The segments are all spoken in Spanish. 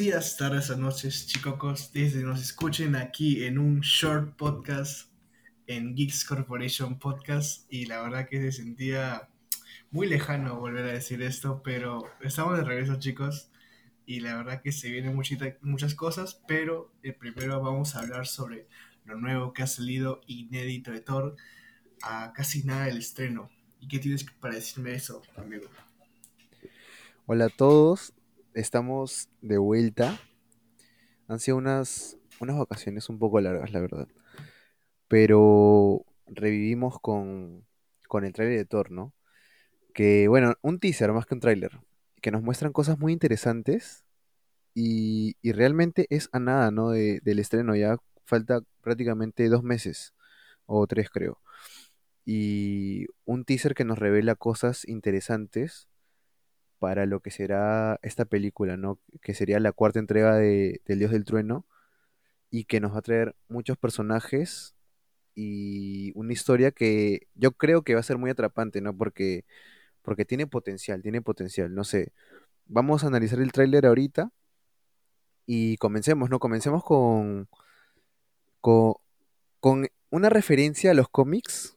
días, tardes o noches, chicocos, desde nos escuchen aquí en un short podcast en Geeks Corporation Podcast y la verdad que se sentía muy lejano volver a decir esto, pero estamos de regreso, chicos, y la verdad que se vienen muchas cosas, pero eh, primero vamos a hablar sobre lo nuevo que ha salido inédito de Thor a casi nada del estreno. ¿Y qué tienes para decirme eso, amigo? Hola a todos, estamos de vuelta. Han sido unas, unas vacaciones un poco largas, la verdad. Pero revivimos con, con el trailer de Thor, ¿no? Que, bueno, un teaser más que un tráiler. Que nos muestran cosas muy interesantes. Y, y realmente es a nada, ¿no? De- del estreno. Ya falta prácticamente dos meses. O tres, creo. Y un teaser que nos revela cosas interesantes para lo que será esta película, ¿no? Que sería la cuarta entrega de, del Dios del Trueno y que nos va a traer muchos personajes y una historia que yo creo que va a ser muy atrapante, ¿no? Porque, porque tiene potencial, tiene potencial, no sé. Vamos a analizar el tráiler ahorita y comencemos, ¿no? Comencemos con, con, con una referencia a los cómics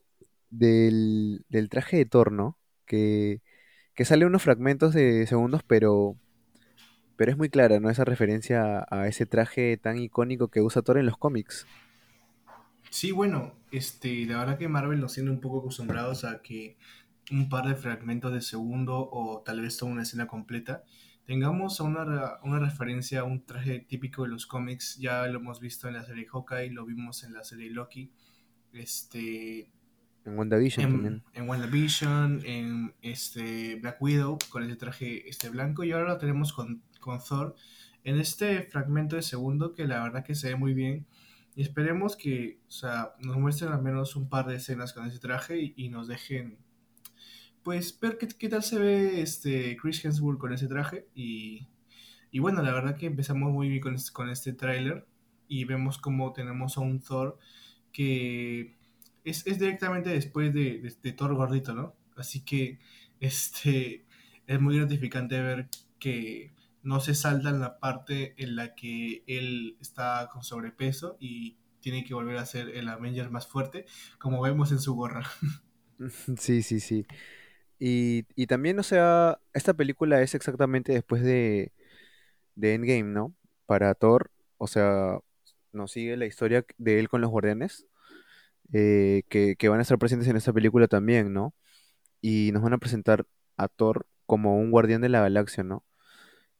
del, del traje de Thor, ¿no? Que, que sale unos fragmentos de segundos, pero, pero es muy clara, ¿no? Esa referencia a ese traje tan icónico que usa Thor en los cómics. Sí, bueno, este, la verdad que Marvel nos tiene un poco acostumbrados a que un par de fragmentos de segundo o tal vez toda una escena completa tengamos una, una referencia a un traje típico de los cómics. Ya lo hemos visto en la serie Hawkeye, lo vimos en la serie Loki, este, En WandaVision en, también. en WandaVision, en este Black Widow con ese traje este blanco. Y ahora lo tenemos con, con Thor. En este fragmento de segundo que la verdad que se ve muy bien. Y esperemos que o sea, nos muestren al menos un par de escenas con ese traje y, y nos dejen pues ver qué, qué tal se ve este Chris Hemsworth con ese traje. Y, y bueno la verdad que empezamos muy bien con este, con este tráiler. Y vemos como tenemos a un Thor que es, es directamente después de, de, Thor gordito, ¿no? Así que este es muy gratificante ver que no se salta en la parte en la que él está con sobrepeso y tiene que volver a ser el Avenger más fuerte, como vemos en su gorra. Sí, sí, sí. Y, y también, o sea, esta película es exactamente después de, de Endgame, ¿no? Para Thor, o sea, nos sigue la historia de él con los guardianes, eh, que, que van a estar presentes en esta película también, ¿no? Y nos van a presentar a Thor como un guardián de la galaxia, ¿no?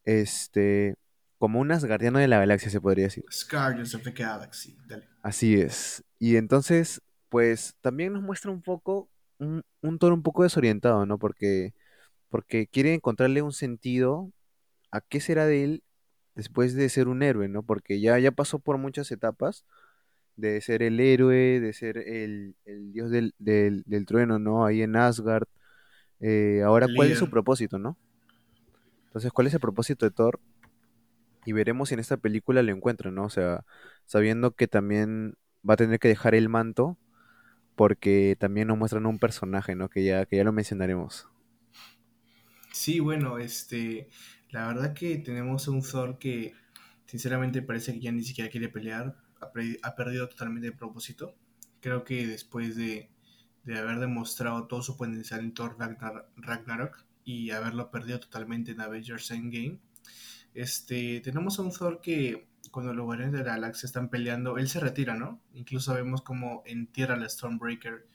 Este, como un asgardiano de la galaxia, se podría decir. Guardians of the Galaxy, dale. Así es. Y entonces, pues también nos muestra un poco, un, un Thor un poco desorientado, ¿no? Porque, porque quiere encontrarle un sentido a qué será de él después de ser un héroe, ¿no? Porque ya, ya pasó por muchas etapas de ser el héroe, de ser el, el dios del, del, del trueno, ¿no? Ahí en Asgard. Eh, ahora, ¿cuál es su propósito, ¿no? Entonces, ¿cuál es el propósito de Thor? Y veremos si en esta película lo encuentra, ¿no? O sea, sabiendo que también va a tener que dejar el manto, porque también nos muestran un personaje, ¿no? Que ya, que ya lo mencionaremos. Sí, bueno, este, la verdad que tenemos a un Thor que sinceramente parece que ya ni siquiera quiere pelear, ha, perdido totalmente el propósito. Creo que después de, de haber demostrado todo su potencial en Thor Ragnar- Ragnarok y haberlo perdido totalmente en Avengers Endgame, este, tenemos a un Thor que cuando los Guardianes de la Galaxia están peleando, él se retira, ¿no? Incluso vemos como entierra la Stormbreaker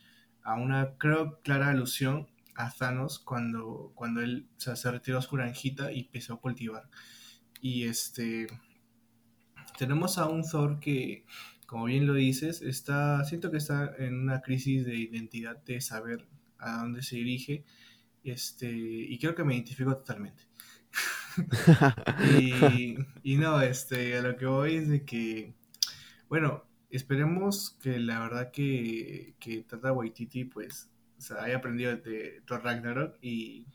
a una, creo, clara alusión a Thanos cuando, cuando él se retiró a su granjita y empezó a cultivar. Y este, tenemos a un Thor que, como bien lo dices, está, siento que está en una crisis de identidad, de saber a dónde se dirige, este, y creo que me identifico totalmente. Y, no, este, a lo que voy es de que, bueno, esperemos que la verdad que, que Tata Waititi pues haya aprendido de Thor Ragnarok y,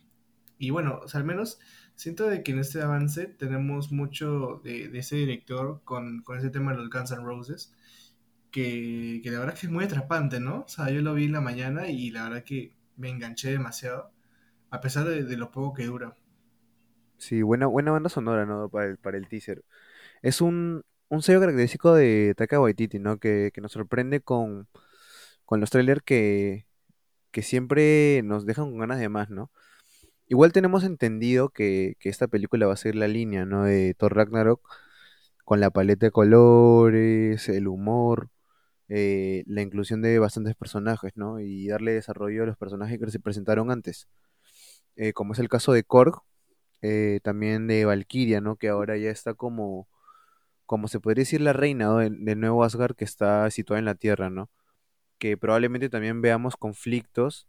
y bueno, o sea, al menos siento de que en este avance tenemos mucho de, ese director con, con ese tema de los Guns N' Roses que, que la verdad que es muy atrapante, ¿no? O sea, yo lo vi en la mañana y la verdad que me enganché demasiado, a pesar de, lo poco que dura. Sí, buena, buena banda sonora, ¿no? Para el, para el teaser. Es un, un sello característico de Taika Waititi, ¿no? Que, que nos sorprende con, con los trailers que, que siempre nos dejan con ganas de más, ¿no? Igual tenemos entendido que, que esta película va a ser la línea, ¿no? De Thor Ragnarok, con la paleta de colores, el humor, eh, la inclusión de bastantes personajes, ¿no? Y darle desarrollo a los personajes que se presentaron antes. Eh, como es el caso de Korg, eh, también de Valkyria, ¿no? Que ahora ya está como, como se podría decir la reina, del, del nuevo Asgard que está situada en la Tierra, ¿no? Que probablemente también veamos conflictos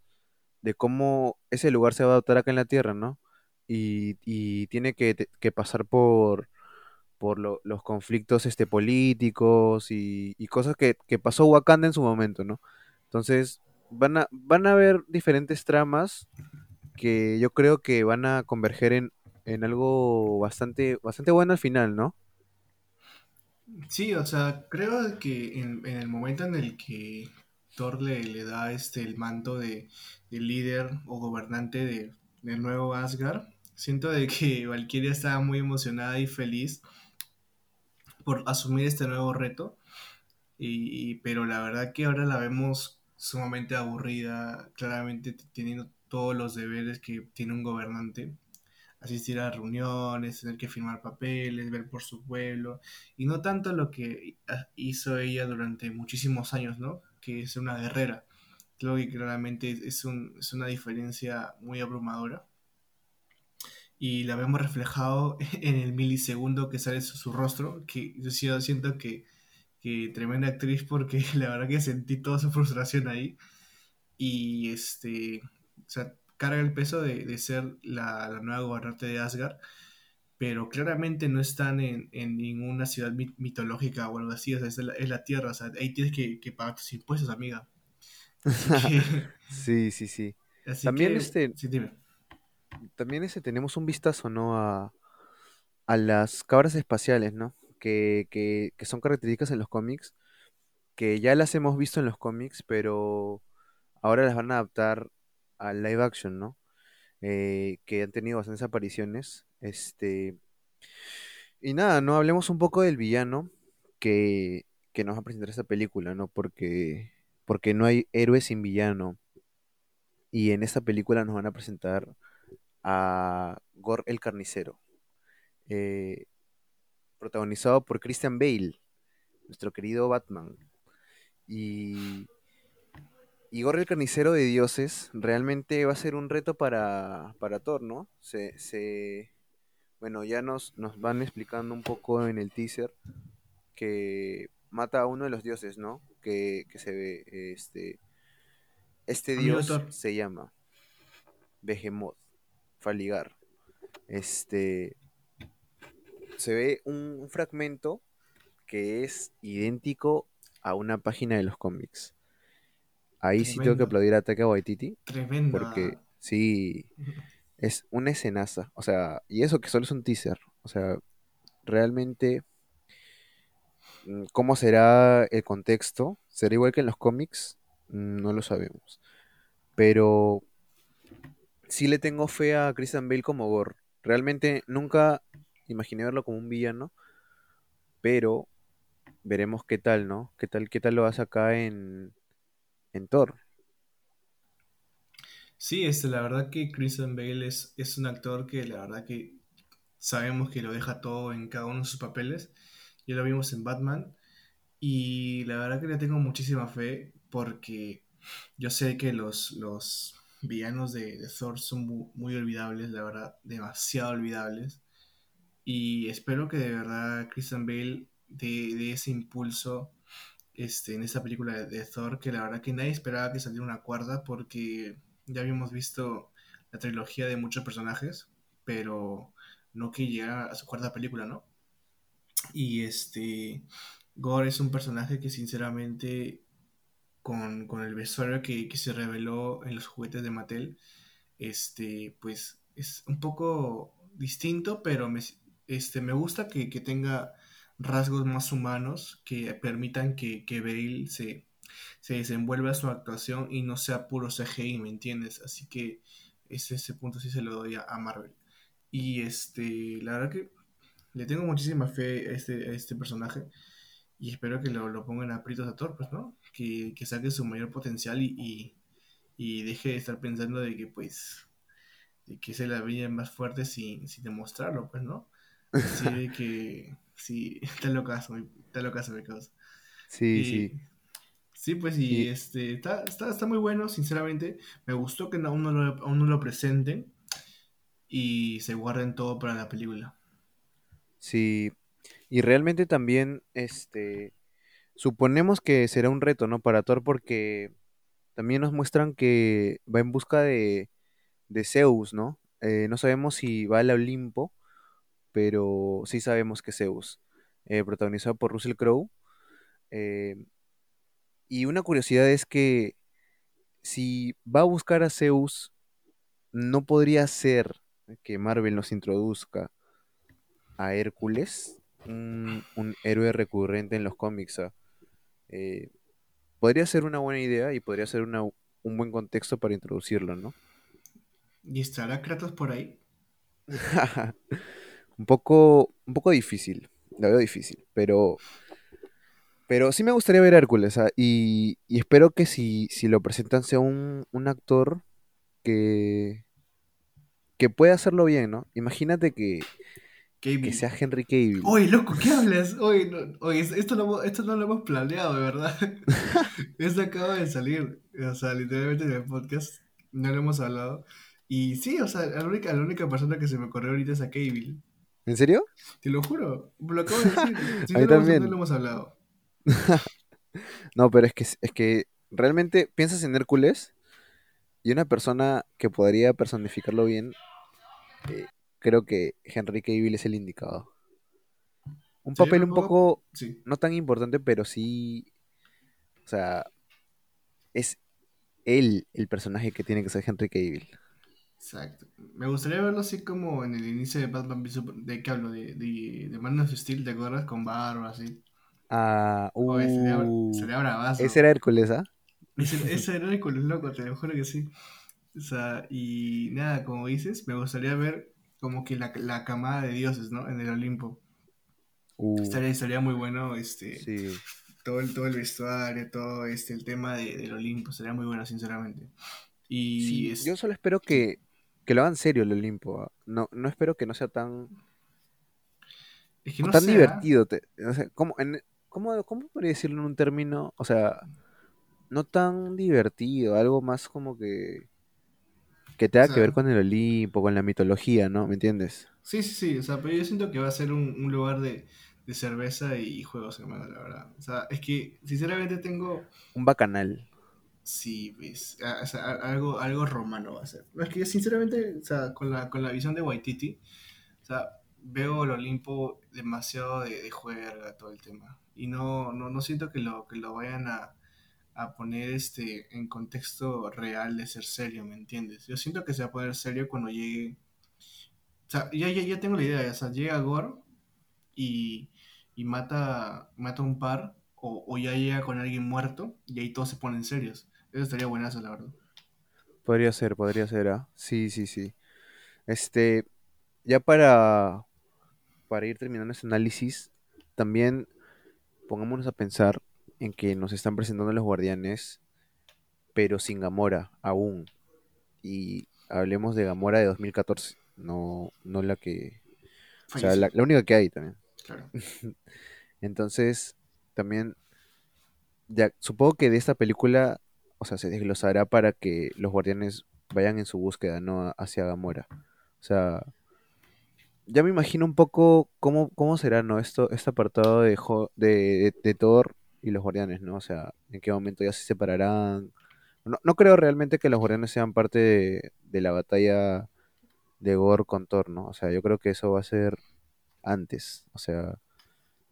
de cómo ese lugar se va a adaptar acá en la Tierra, ¿no? Y, y tiene que, que pasar por, por lo- los conflictos este, políticos y, y cosas que, que pasó Wakanda en su momento, ¿no? Entonces, van a, van a haber diferentes tramas que yo creo que van a converger en, en algo bastante, bastante bueno al final, ¿no? Sí, o sea, creo que en, en el momento en el que Thor le, le da este el manto de, de líder o gobernante de, del nuevo Asgard, siento de que Valkyria estaba muy emocionada y feliz por asumir este nuevo reto, y, y- pero la verdad que ahora la vemos sumamente aburrida, claramente teniendo todos los deberes que tiene un gobernante. Asistir a reuniones, tener que firmar papeles, ver por su pueblo, y no tanto lo que hizo ella durante muchísimos años, ¿no? Que es una guerrera. Creo que claramente es, un, es una diferencia muy abrumadora. Y la vemos reflejado en el milisegundo que sale su, rostro, que yo siento que, que tremenda actriz porque la verdad que sentí toda su frustración ahí. Y este, carga el peso de, de ser la, la nueva gobernante de Asgard pero claramente no están en, en ninguna ciudad mit- mitológica o algo así, o sea, es la, es la tierra, o sea, ahí tienes que, que pagar tus impuestos, amiga. Que, Sí, sí, sí. También que, este, sí, dime. también este tenemos un vistazo, ¿no? A, a las cabras espaciales, ¿no? Que, que, que son características en los cómics, que ya las hemos visto en los cómics, pero ahora las van a adaptar al live action, ¿no? Eh, que han tenido bastantes apariciones. Este, y nada, ¿no? Hablemos un poco del villano que, que nos va a presentar esta película, ¿no? Porque, porque no hay héroe sin villano. Y en esta película nos van a presentar a Gore el Carnicero, eh, protagonizado por Christian Bale, nuestro querido Batman. Y, y Gore el Carnicero de Dioses realmente va a ser un reto para, para Thor, ¿no? Se, se, bueno, ya nos, nos van explicando un poco en el teaser que mata a uno de los dioses, ¿no? Que, que se ve, este, este dios se llama Behemoth, Faligar. Este, se ve un, fragmento que es idéntico a una página de los cómics. Ahí sí tengo que tremendo, aplaudir a Taika Waititi, porque tremenda. sí, es una escenaza. O sea, y eso que solo es un teaser. O sea, realmente, mm, ¿cómo será el contexto? ¿Será igual que en los cómics? Mm, No lo sabemos. Pero sí le tengo fe a Christian Bale como Gore. Realmente nunca imaginé verlo como un villano, pero veremos qué tal, ¿no? ¿Qué tal, qué tal lo hace acá en, en Thor? Sí, este, la verdad que Christian Bale es, un actor que la verdad que sabemos que lo deja todo en cada uno de sus papeles. Ya lo vimos en Batman y la verdad que le tengo muchísima fe porque yo sé que los, los villanos de, Thor son mu- muy olvidables, la verdad, demasiado olvidables. Y espero que de verdad Christian Bale dé, dé ese impulso este, en esta película de, de Thor, que la verdad que nadie esperaba que saliera una cuarta, porque ya habíamos visto la trilogía de muchos personajes, pero no que llegara a su cuarta película, ¿no? Y este, Gore es un personaje que sinceramente, con, con el vestuario que, que se reveló en los juguetes de Mattel, este, pues es un poco distinto, pero me, este, me gusta que, que tenga rasgos más humanos que permitan que, que Bale se, se desenvuelva su actuación y no sea puro CGI, ¿me entiendes? Así que ese, ese punto sí se lo doy a, a Marvel. Y este, la verdad que le tengo muchísima fe a este, a este personaje y espero que lo, lo pongan a aprietos a Thor, pues, ¿no? Que, que saque su mayor potencial y, y, y deje de estar pensando de que, pues, de que se la veía más fuerte sin, sin demostrarlo, pues, ¿no? Así de que, sí, está locazo, está locazo mi causa. Sí, sí. Y sí, pues, y Y este, está, está, está muy bueno, sinceramente. Me gustó que aún no lo, aún no lo presenten y se guarden todo para la película. sí. Y realmente también, este, suponemos que será un reto, ¿no? Para Thor porque también nos muestran que va en busca de, de Zeus, ¿no? Eh, no sabemos si va al Olimpo, pero sí sabemos que Zeus, eh, protagonizado por Russell Crowe. eh, y una curiosidad es que si va a buscar a Zeus, no podría ser que Marvel nos introduzca a Hércules, un, un héroe recurrente en los cómics. ¿ah? Eh, podría ser una buena idea y podría ser una- un buen contexto para introducirlo, ¿no? ¿Y estará Kratos por ahí? Un poco, un poco difícil, la veo difícil, pero, pero sí me gustaría ver a Hércules, ¿ah? Y, y espero que si, si lo presentan sea un, un actor que, que pueda hacerlo bien, ¿no? Imagínate que, que sea Henry Cavill. Oye, loco, ¿qué hablas? Oye, no, oye, esto, no, esto no lo hemos planeado, de verdad. Esto acaba de salir. O sea, literalmente en el podcast no lo hemos hablado. Y sí, o sea, la única, la única persona que se me ocurrió ahorita es a Cable. ¿En serio? Te lo juro, lo acabo de decir. Sí, A no mí hemos, no también. lo hemos hablado. No, pero es que, es que realmente piensas en Hércules y una persona que podría personificarlo bien, eh, creo que Henry Cavill es el indicado. Un papel un poco. Sí, no tan importante, pero sí, o sea, es él el personaje que tiene que ser Henry Cavill. exacto. Me gustaría verlo así como en el inicio de Batman v ¿De qué hablo? De, de, de Man of Steel, ¿te acuerdas? Con barba, así. Ah, Oye, sería, uh, sería ese bravazo. era Hércules, ¿ah? Ese, ese era Hércules, loco, te lo juro que sí. O sea, y nada, como dices, me gustaría ver como que la, la camada de dioses, ¿no? En el Olimpo. Uh, Estaría, estaría muy bueno, este, sí. todo el, todo el vestuario, todo este, el tema de, del Olimpo, sería muy bueno, sinceramente. Y Sí, yo solo espero que, que lo hagan serio el Olimpo. ¿ah? No, no espero que no sea tan, es que no tan divertido. te- o sea, ¿cómo, en- cómo, cómo podría decirlo en un término? O sea, no tan divertido, algo más como que, que O tenga que ver con el Olimpo, con la mitología, ¿no? ¿Me entiendes? sí, sí, sí, o sea, pero yo siento que va a ser un, un lugar de, de cerveza y juegos, hermano, la verdad. O sea, es que, sinceramente, tengo, Un bacanal. Sí, a- o sea, algo, algo romano va a ser. No, es que yo sinceramente, o sea, con la, con la visión de Waititi, o sea, veo el Olimpo demasiado de, de juerga, todo el tema. Y no, no, no siento que lo, que lo vayan a, a poner este, en contexto real de ser serio, ¿me entiendes? Yo siento que se va a poner serio cuando llegue, o sea, ya, ya, ya tengo la idea, o sea, llega Gore y, y mata, mata un par, o, o ya llega con alguien muerto, y ahí todos se ponen serios. Eso estaría buenazo, la verdad. Podría ser, podría ser, ¿ah? Sí, sí, sí. Este, ya para, para ir terminando este análisis, también pongámonos a pensar en que nos están presentando los guardianes, pero sin Gamora aún. Y hablemos de Gamora de 2014, no, no la que... O sea, la, única que hay también. claro. Entonces, también, ya, supongo que de esta película, o sea, se desglosará para que los guardianes vayan en su búsqueda, ¿no? Hacia Gamora. O sea, ya me imagino un poco cómo, cómo será, ¿no? Esto, este apartado de, de, Thor y los guardianes, ¿no? O sea, en qué momento ya se separarán. No, no creo realmente que los guardianes sean parte de, de la batalla de Gore con Thor, ¿no? O sea, yo creo que eso va a ser antes. O sea, va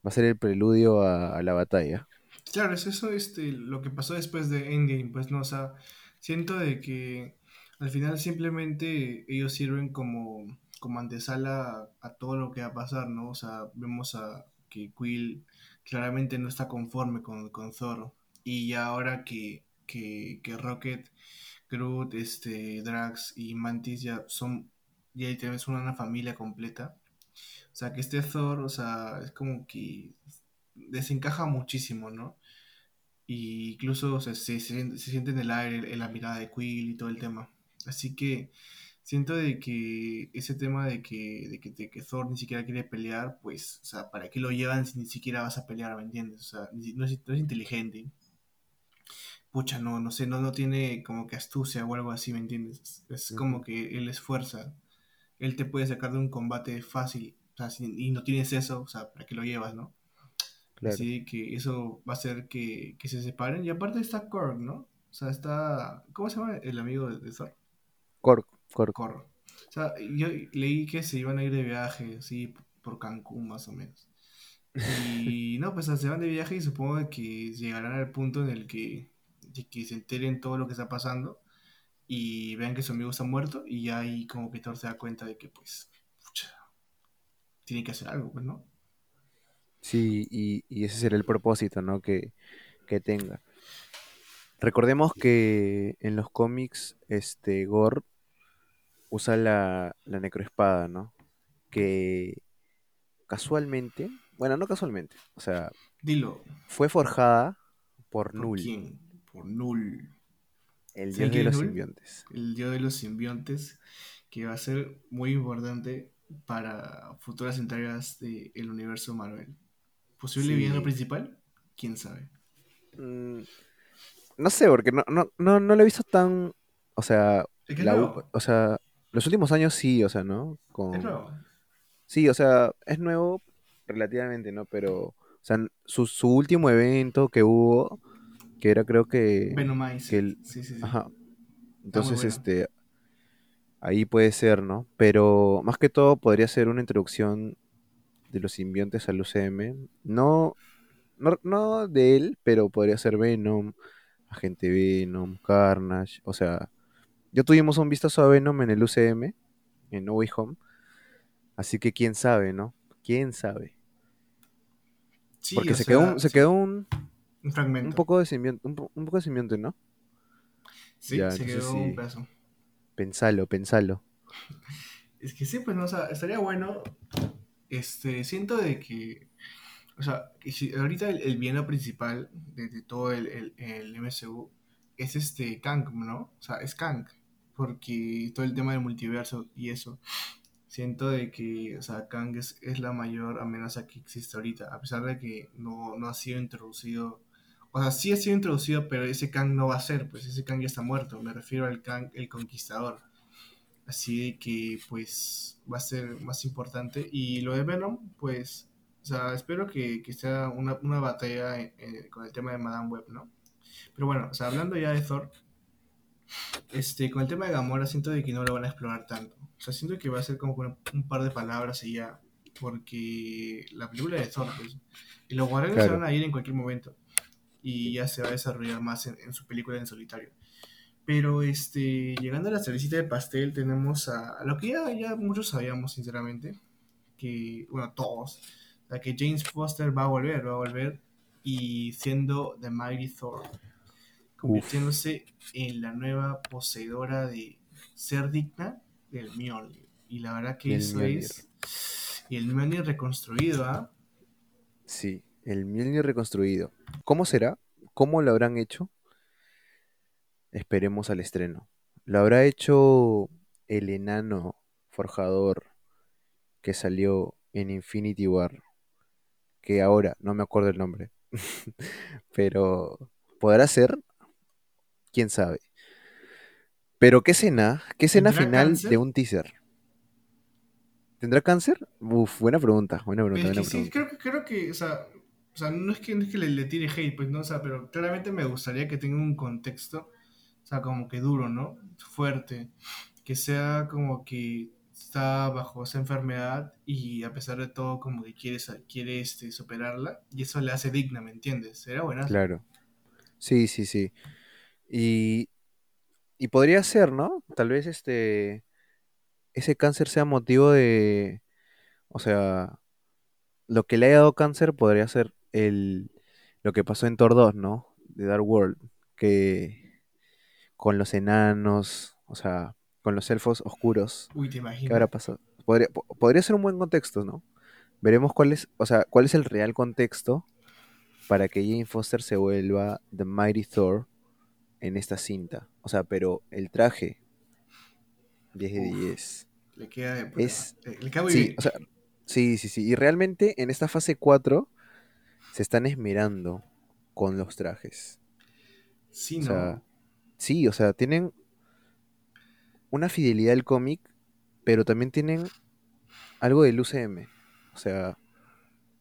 a ser el preludio a, a la batalla. Claro, es eso este, lo que pasó después de Endgame, pues no, o sea, siento de que al final simplemente ellos sirven como, como antesala a, todo lo que va a pasar, ¿no? O sea, vemos a que Quill claramente no está conforme con, con Thor. Y ya ahora que, que, que Rocket, Groot, este, Drax y Mantis ya son, ya tenemos una familia completa. O sea, que este Thor, o sea, es como que desencaja muchísimo, ¿no? Y incluso se, se, se, siente en el aire en la mirada de Quill y todo el tema. Así que siento de que ese tema de que, de que, de que Thor ni siquiera quiere pelear, pues, o sea, ¿para qué lo llevan si ni siquiera vas a pelear, ¿me entiendes? O sea, no es, no es inteligente. Pucha, no, no sé, no, no tiene como que astucia o algo así, ¿me entiendes? Es como que él es fuerza. Él te puede sacar de un combate fácil, o sea, si, y no tienes eso, o sea, ¿para qué lo llevas, no? Claro. Así que eso va a hacer que, que se separen. Y aparte está Korg, ¿no? O sea, está. ¿Cómo se llama el amigo de, de Thor? Korg, Korg. O sea, yo leí que se iban a ir de viaje, así, por Cancún más o menos. Y no, pues se van de viaje y supongo que llegarán al punto en el que, de que se enteren todo lo que está pasando y vean que su amigo está muerto y ya ahí como que Thor se da cuenta de que pues, pucha, tiene que hacer algo, pues, ¿no? Sí, y, y ese será el propósito, ¿no? Que, que tenga. Recordemos que en los cómics, este, Gore usa la, la necroespada, ¿no? Que casualmente, bueno, no casualmente, o sea, Dilo, fue forjada por ¿por Null, quién? Por Null. el ¿Sabes dios de los Null? simbiontes. El dios de los simbiontes, que va a ser muy importante para futuras entregas del universo Marvel. ¿Posible villano Sí, principal? ¿Quién sabe? mm, no sé, porque no, no, no, no lo he visto tan, o sea, Es que la, o sea, los últimos años sí, o sea, ¿no? es Con, nuevo. sí, o sea, es nuevo relativamente, ¿no? Pero, o sea, su, su último evento que hubo, que era creo que, el, sí, sí, sí. ajá, entonces, bueno. este, ahí puede ser, ¿no? Pero más que todo podría ser una introducción de los simbiontes al UCM, no, no, no de él, pero podría ser Venom, Agente Venom, Carnage, o sea, ya tuvimos un vistazo a Venom en el UCM, en No Way Home, así que quién sabe, ¿no? ¿Quién sabe? Sí, Porque se quedó un, se sí, quedó un, un un fragmento. poco de simbionte, un, po- un poco de simbionte, ¿no? Sí, Ya, se quedó un pedazo. pensalo, pensalo. Es que sí, pues no, o sea, estaría bueno. Este, siento de que, o sea, si ahorita el, el villano principal de, de todo el, el, el MCU es este Kang, ¿no? O sea, es Kang. Porque todo el tema del multiverso y eso. Siento de que, o sea, Kang es, es la mayor amenaza que existe ahorita, a pesar de que no, no ha sido introducido. O sea, sí ha sido introducido, pero ese Kang no va a ser, pues ese Kang ya está muerto. Me refiero al Kang el Conquistador. Así que, pues, va a ser más importante. Y lo de Venom, pues, o sea, espero que, que sea una, una batalla eh, con el tema de Madame Web, ¿no? Pero bueno, o sea, hablando ya de Thor, este, con el tema de Gamora siento de que no lo van a explorar tanto. O sea, siento que va a ser como un par de palabras y ya. Porque la película de Thor, pues, y los guardianes se van a ir en cualquier momento. Y ya se va a desarrollar más en, en su película en solitario. Pero este, llegando a la cerecita de pastel, tenemos a, a lo que ya, ya muchos sabíamos, sinceramente, que, bueno, todos, a que James Foster va a volver, va a volver y siendo The Mighty Thor, convirtiéndose en la nueva poseedora de ser digna del Mjolnir. Y la verdad que el eso Mjolnir. es, y el Mjolnir reconstruido, ¿ah? Sí, el Mjolnir reconstruido. ¿Cómo será? ¿Cómo lo habrán hecho? Esperemos al estreno. ¿Lo habrá hecho el enano forjador que salió en Infinity War? Que ahora no me acuerdo el nombre. Pero podrá ser, quién sabe. Pero ¿qué escena? ¿Qué escena ¿Tendrá final de un teaser? ¿Tendrá cáncer? Uf, buena pregunta, buena pregunta, Es buena que sí, pregunta. creo que, creo que, o sea, o sea, no es que, no es que le, le tire hate, pues no, o sea, pero claramente me gustaría que tenga un contexto, o sea, como que duro, ¿no? Fuerte, que sea como que está bajo esa enfermedad y a pesar de todo como que quiere, quiere este, superarla y eso le hace digna, ¿me entiendes? Será buenazo. Claro. Sí, sí, sí. Y, y podría ser, ¿no? Tal vez este, ese cáncer sea motivo de, o sea, lo que le haya dado cáncer podría ser el, lo que pasó en Thor 2, ¿no? De Dark World, que con los enanos, o sea, con los elfos oscuros, Uy, ¿te ¿qué habrá pasado? Podría, po- podría ser un buen contexto, ¿no? Veremos cuál es, o sea, cuál es el real contexto para que Jane Foster se vuelva The Mighty Thor en esta cinta. O sea, pero el traje, 10 de Uf, 10. le queda de. Es, Le, le queda muy sí, bien. o sea, sí, sí, sí. Y realmente en esta fase 4 se están esmerando con los trajes. Sí, O ¿no? sea, sí, o sea, tienen una fidelidad al cómic, pero también tienen algo del UCM. O sea,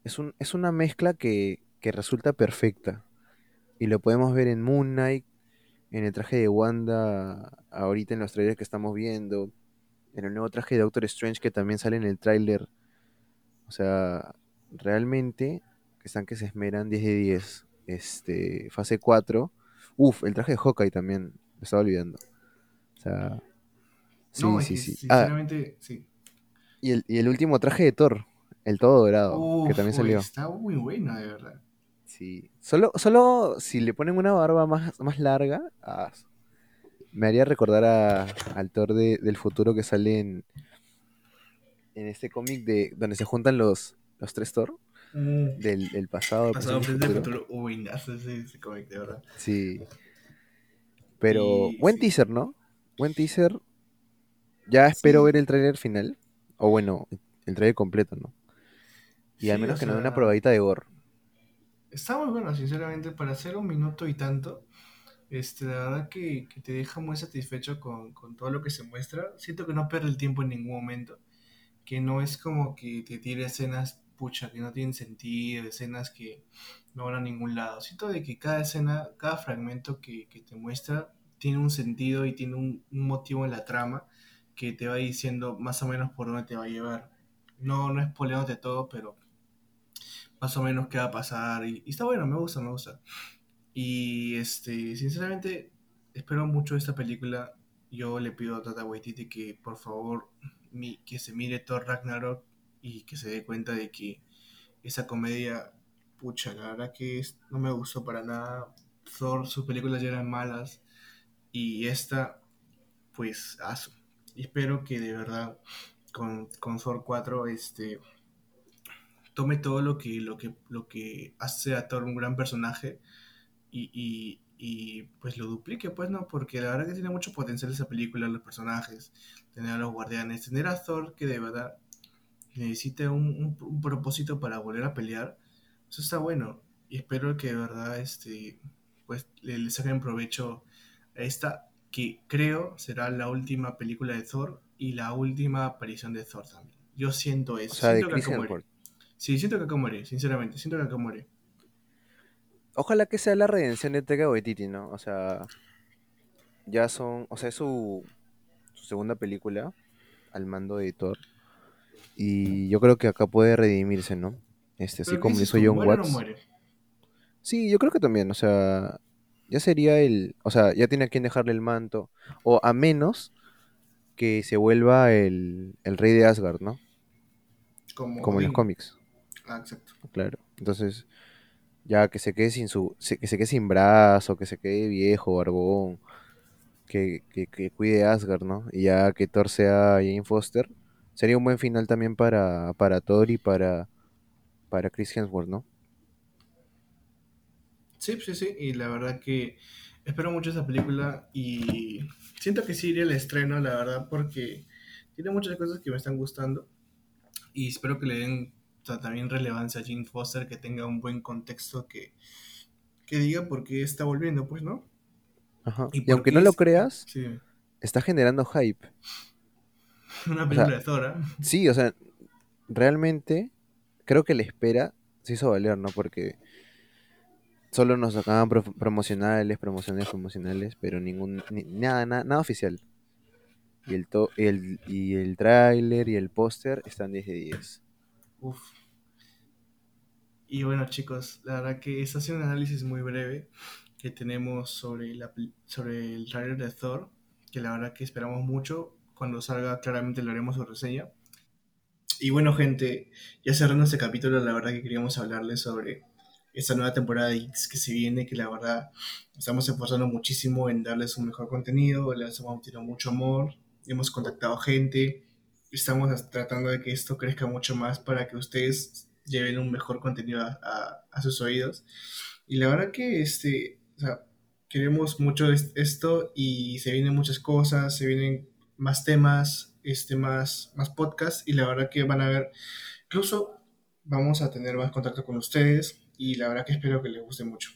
es un, es una mezcla que, que resulta perfecta. Y lo podemos ver en Moon Knight, en el traje de Wanda, ahorita en los trailers que estamos viendo, en el nuevo traje de Doctor Strange que también sale en el tráiler. O sea, realmente que están que se esmeran 10 de 10. Este, fase 4. Uf, el traje de Hawkeye también, me estaba olvidando. O sea, No, sí, es sí, que sí. Ah, sinceramente, sí. y el, y el último traje de Thor, el todo dorado, que Uf, también uy, salió. está muy bueno, de verdad. Sí. Solo, solo si le ponen una barba más, más larga, ah, me haría recordar a, al Thor de- del futuro que sale en, en este cómic de donde se juntan los, los tres Thor, Mm, del, del pasado, pasado, presente futuro. futuro. Uy, ese, ese cómic, de verdad. Sí. Pero Y buen sí, teaser, ¿no? Buen teaser. Ya espero sí, ver el tráiler final. O bueno, el tráiler completo, ¿no? Y al sí, menos que nos dé una sea, probadita de gore. Está muy bueno, sinceramente, para hacer un minuto y tanto. Este, la verdad que, que te deja muy satisfecho con, con todo lo que se muestra. Siento que no pierde el tiempo en ningún momento. Que no es como que te tire escenas, pucha, que no tienen sentido, escenas que no van a ningún lado. Siento de que cada escena, cada fragmento que, que te muestra tiene un sentido y tiene un, un motivo en la trama que te va diciendo más o menos por dónde te va a llevar. No, no spoileándote todo, pero más o menos qué va a pasar. Y, está bueno, me gusta, me gusta. Y este, sinceramente, espero mucho esta película. Yo le pido a Tata Waititi que por favor mi- que se mire Thor Ragnarok y que se dé cuenta de que esa comedia, pucha, la verdad que no me gustó para nada. Thor, sus películas ya eran malas y esta, pues, aso. Espero que de verdad con, con Thor 4 este, tome todo lo que, lo, que, lo que hace a Thor un gran personaje y, y, y, pues lo duplique, pues no, porque la verdad que tiene mucho potencial esa película, los personajes, tener a los guardianes, tener a Thor que de verdad necesite un, un, un propósito para volver a pelear, eso está bueno. Y espero que de verdad este, pues le, le saquen provecho a esta, que creo será la última película de Thor y la última aparición de Thor también. Yo siento O eso, de siento que. Hemsworth. Sí, siento que acá muere, sinceramente, siento que acá muere. Ojalá que sea la redención de Taika Waititi, ¿no? O sea, ya son, o sea, es su, su segunda película al mando de Thor. Y yo creo que acá puede redimirse, ¿no? Este, así Pero ¿qué como hizo? John ¿Muere o no Watts. muere? Sí, yo creo que también, o sea, ya sería el, o sea, ya tiene a quien dejarle el manto. O a menos que se vuelva el, el rey de Asgard, ¿no? Como Como en los cómics, Ah, exacto. claro. Entonces, ya que se quede sin su, que se quede sin brazo, que se quede viejo, barbón, que, que, que cuide Asgard, ¿no? Y ya que Thor sea Jane Foster, sería un buen final también para, para Thor y para, para Chris Hemsworth, ¿no? Sí, sí, sí. Y la verdad que espero mucho esa película y siento que sí iría al estreno, la verdad, porque tiene muchas cosas que me están gustando y espero que le den o sea, también relevancia a Jane Foster, que tenga un buen contexto que, que diga por qué está volviendo, pues, ¿no? Ajá. Y aunque no lo creas, sí, está generando hype. una O sea, película de Thor, ¿ah? sí, o sea, realmente creo que la espera se hizo valer, ¿no? Porque solo nos sacaban pro- promocionales, promocionales, promocionales, pero ningún, ni- nada, nada, nada oficial. Y el, to- el, y el tráiler y el póster están 10 de 10. Y bueno, chicos, la verdad que este ha sido un análisis muy breve que tenemos sobre, la, sobre el trailer de Thor, que la verdad que esperamos mucho. Cuando salga, claramente le haremos su reseña. Y bueno, gente, ya cerrando este capítulo, la verdad que queríamos hablarles sobre esta nueva temporada de X que se viene, que la verdad estamos esforzando muchísimo en darles un mejor contenido, les hemos metido mucho amor, hemos contactado gente, estamos tratando de que esto crezca mucho más para que ustedes lleven un mejor contenido a, a- a sus oídos. Y la verdad que este, o sea, queremos mucho es- esto y se vienen muchas cosas, se vienen más temas, este, más, más podcasts y la verdad que van a ver, incluso vamos a tener más contacto con ustedes y la verdad que espero que les guste mucho.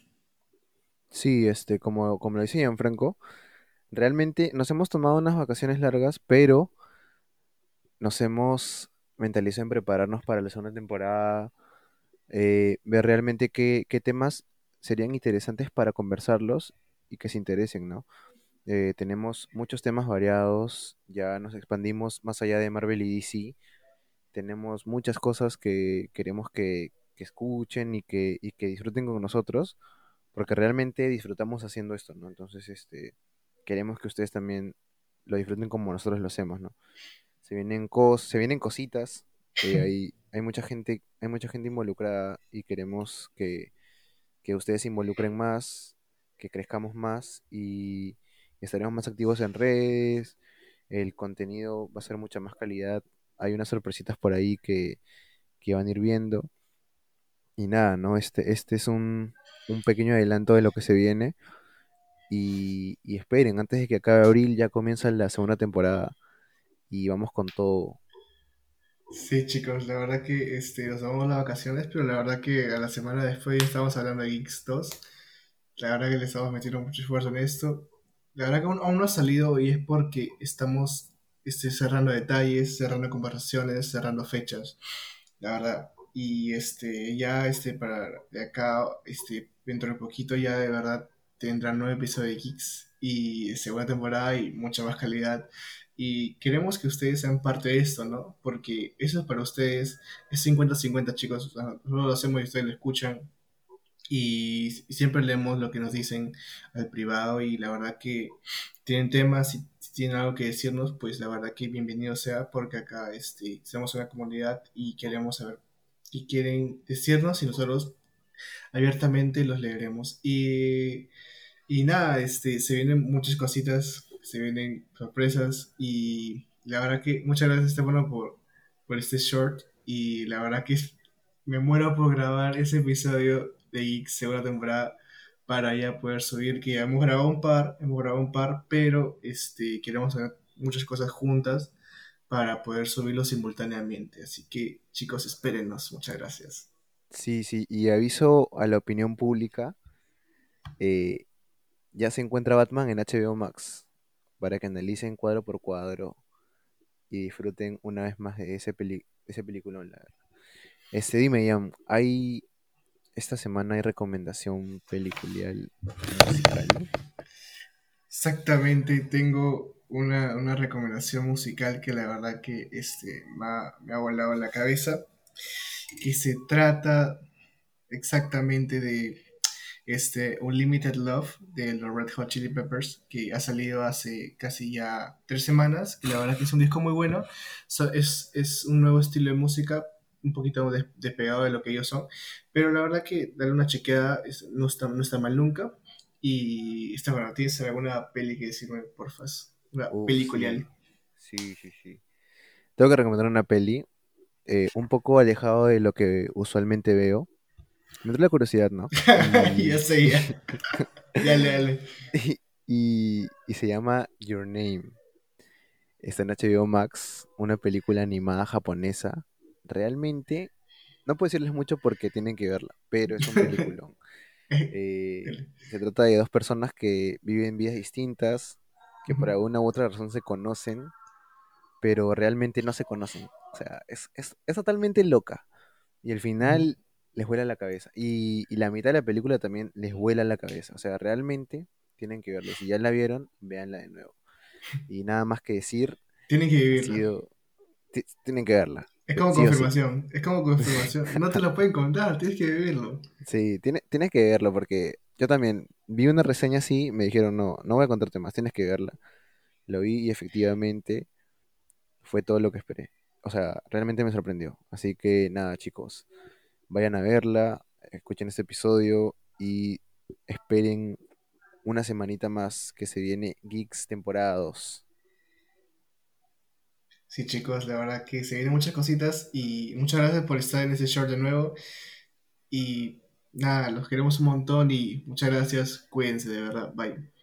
Sí, este, como, como lo decía Franco, realmente nos hemos tomado unas vacaciones largas, pero nos hemos mentalizado en prepararnos para la segunda temporada, eh, ver realmente qué, qué temas serían interesantes para conversarlos y que se interesen, ¿no? Eh, tenemos muchos temas variados, ya nos expandimos más allá de Marvel y DC, tenemos muchas cosas que queremos que, que escuchen y que, y que disfruten con nosotros, porque realmente disfrutamos haciendo esto, ¿no? Entonces, este, queremos que ustedes también lo disfruten como nosotros lo hacemos, ¿no? Se vienen cos, se vienen cositas, eh, hay, hay mucha gente, hay mucha gente involucrada y queremos que, que ustedes se involucren más, que crezcamos más y estaremos más activos en redes, el contenido va a ser mucha más calidad, hay unas sorpresitas por ahí que, que van a ir viendo y nada, ¿no? Este, este es un, un pequeño adelanto de lo que se viene y, y esperen, antes de que acabe abril ya comienza la segunda temporada y vamos con todo. Sí, chicos, la verdad que este, nos tomamos las vacaciones, pero la verdad que a la semana después ya estamos hablando de Geeks 2. La verdad que le estamos metiendo mucho esfuerzo en esto. La verdad que aún, aún no ha salido y es porque estamos este, cerrando detalles, cerrando conversaciones, cerrando fechas, la verdad. Y este, ya este, para de acá, este, dentro de poquito ya de verdad tendrán nueve episodios de Geeks y segunda temporada y mucha más calidad. Y queremos que ustedes sean parte de esto, ¿no? Porque eso es para ustedes, es cincuenta cincuenta chicos. O sea, nosotros lo hacemos y ustedes lo escuchan y siempre leemos lo que nos dicen al privado y la verdad que tienen temas, si tienen algo que decirnos, pues la verdad que bienvenido sea porque acá este, somos una comunidad y queremos saber y quieren decirnos y nosotros abiertamente los leeremos. Y, y nada, este, se vienen muchas cositas, se vienen sorpresas y la verdad que muchas gracias Estefano por, este short y la verdad que me muero por grabar ese episodio de Geek segunda temporada para ya poder subir, que ya hemos grabado un par, hemos grabado un par, pero este, queremos hacer muchas cosas juntas para poder subirlo simultáneamente. Así que chicos, espérenos. Muchas gracias. Sí, sí, y aviso a la opinión pública, eh, ya se encuentra Batman en HBO Max, para que analicen cuadro por cuadro y disfruten una vez más de ese peli ese película. Este, dime, Ian, ¿hay esta semana hay recomendación peliculial musical? Exactamente, tengo una, una recomendación musical que la verdad que este, me ha, me volado la cabeza, que se trata exactamente de este Unlimited Love de los Red Hot Chili Peppers, que ha salido hace casi ya tres semanas, y la verdad que es un disco muy bueno, So, es, es un nuevo estilo de música, un poquito des- despegado de lo que ellos son, pero la verdad que darle una chequeada es- no está, no está mal nunca, y está bueno, ¿tienes alguna peli que decirme, porfas? Una Uf, peliculial. sí, sí, sí, sí. Tengo que recomendar una peli, eh, un poco alejado de lo que usualmente veo. Me entró la curiosidad, ¿no? ya Y, sé, ya. Dale, dale. y, y se llama Your Name. Está en HBO Max, una película animada japonesa. Realmente, no puedo decirles mucho porque tienen que verla, pero es un peliculón. Eh, se trata de dos personas que viven vidas distintas, que por alguna u otra razón se conocen, pero realmente no se conocen. O sea, es, es, es totalmente loca. Y al ujú. final les vuela la cabeza. Y, y la mitad de la película también les vuela la cabeza. O sea, realmente tienen que verla. Si ya la vieron, véanla de nuevo. Y nada más que decir, Tienen que vivirla. sido... Tienen que verla, Es como sí o sí. confirmación, es como confirmación. No te lo pueden contar, tienes que vivirlo. Sí, tiene, tienes que verlo porque yo también vi una reseña así, me dijeron, no, no voy a contarte más, tienes que verla. Lo vi y efectivamente fue todo lo que esperé. o sea, realmente me sorprendió. Así que nada, chicos, vayan a verla, escuchen este episodio y esperen una semanita más que se viene Geeks temporada 2. Sí, chicos, la verdad que se vienen muchas cositas y muchas gracias por estar en este short de nuevo. Y nada, los queremos un montón y muchas gracias. Cuídense, de verdad. Bye.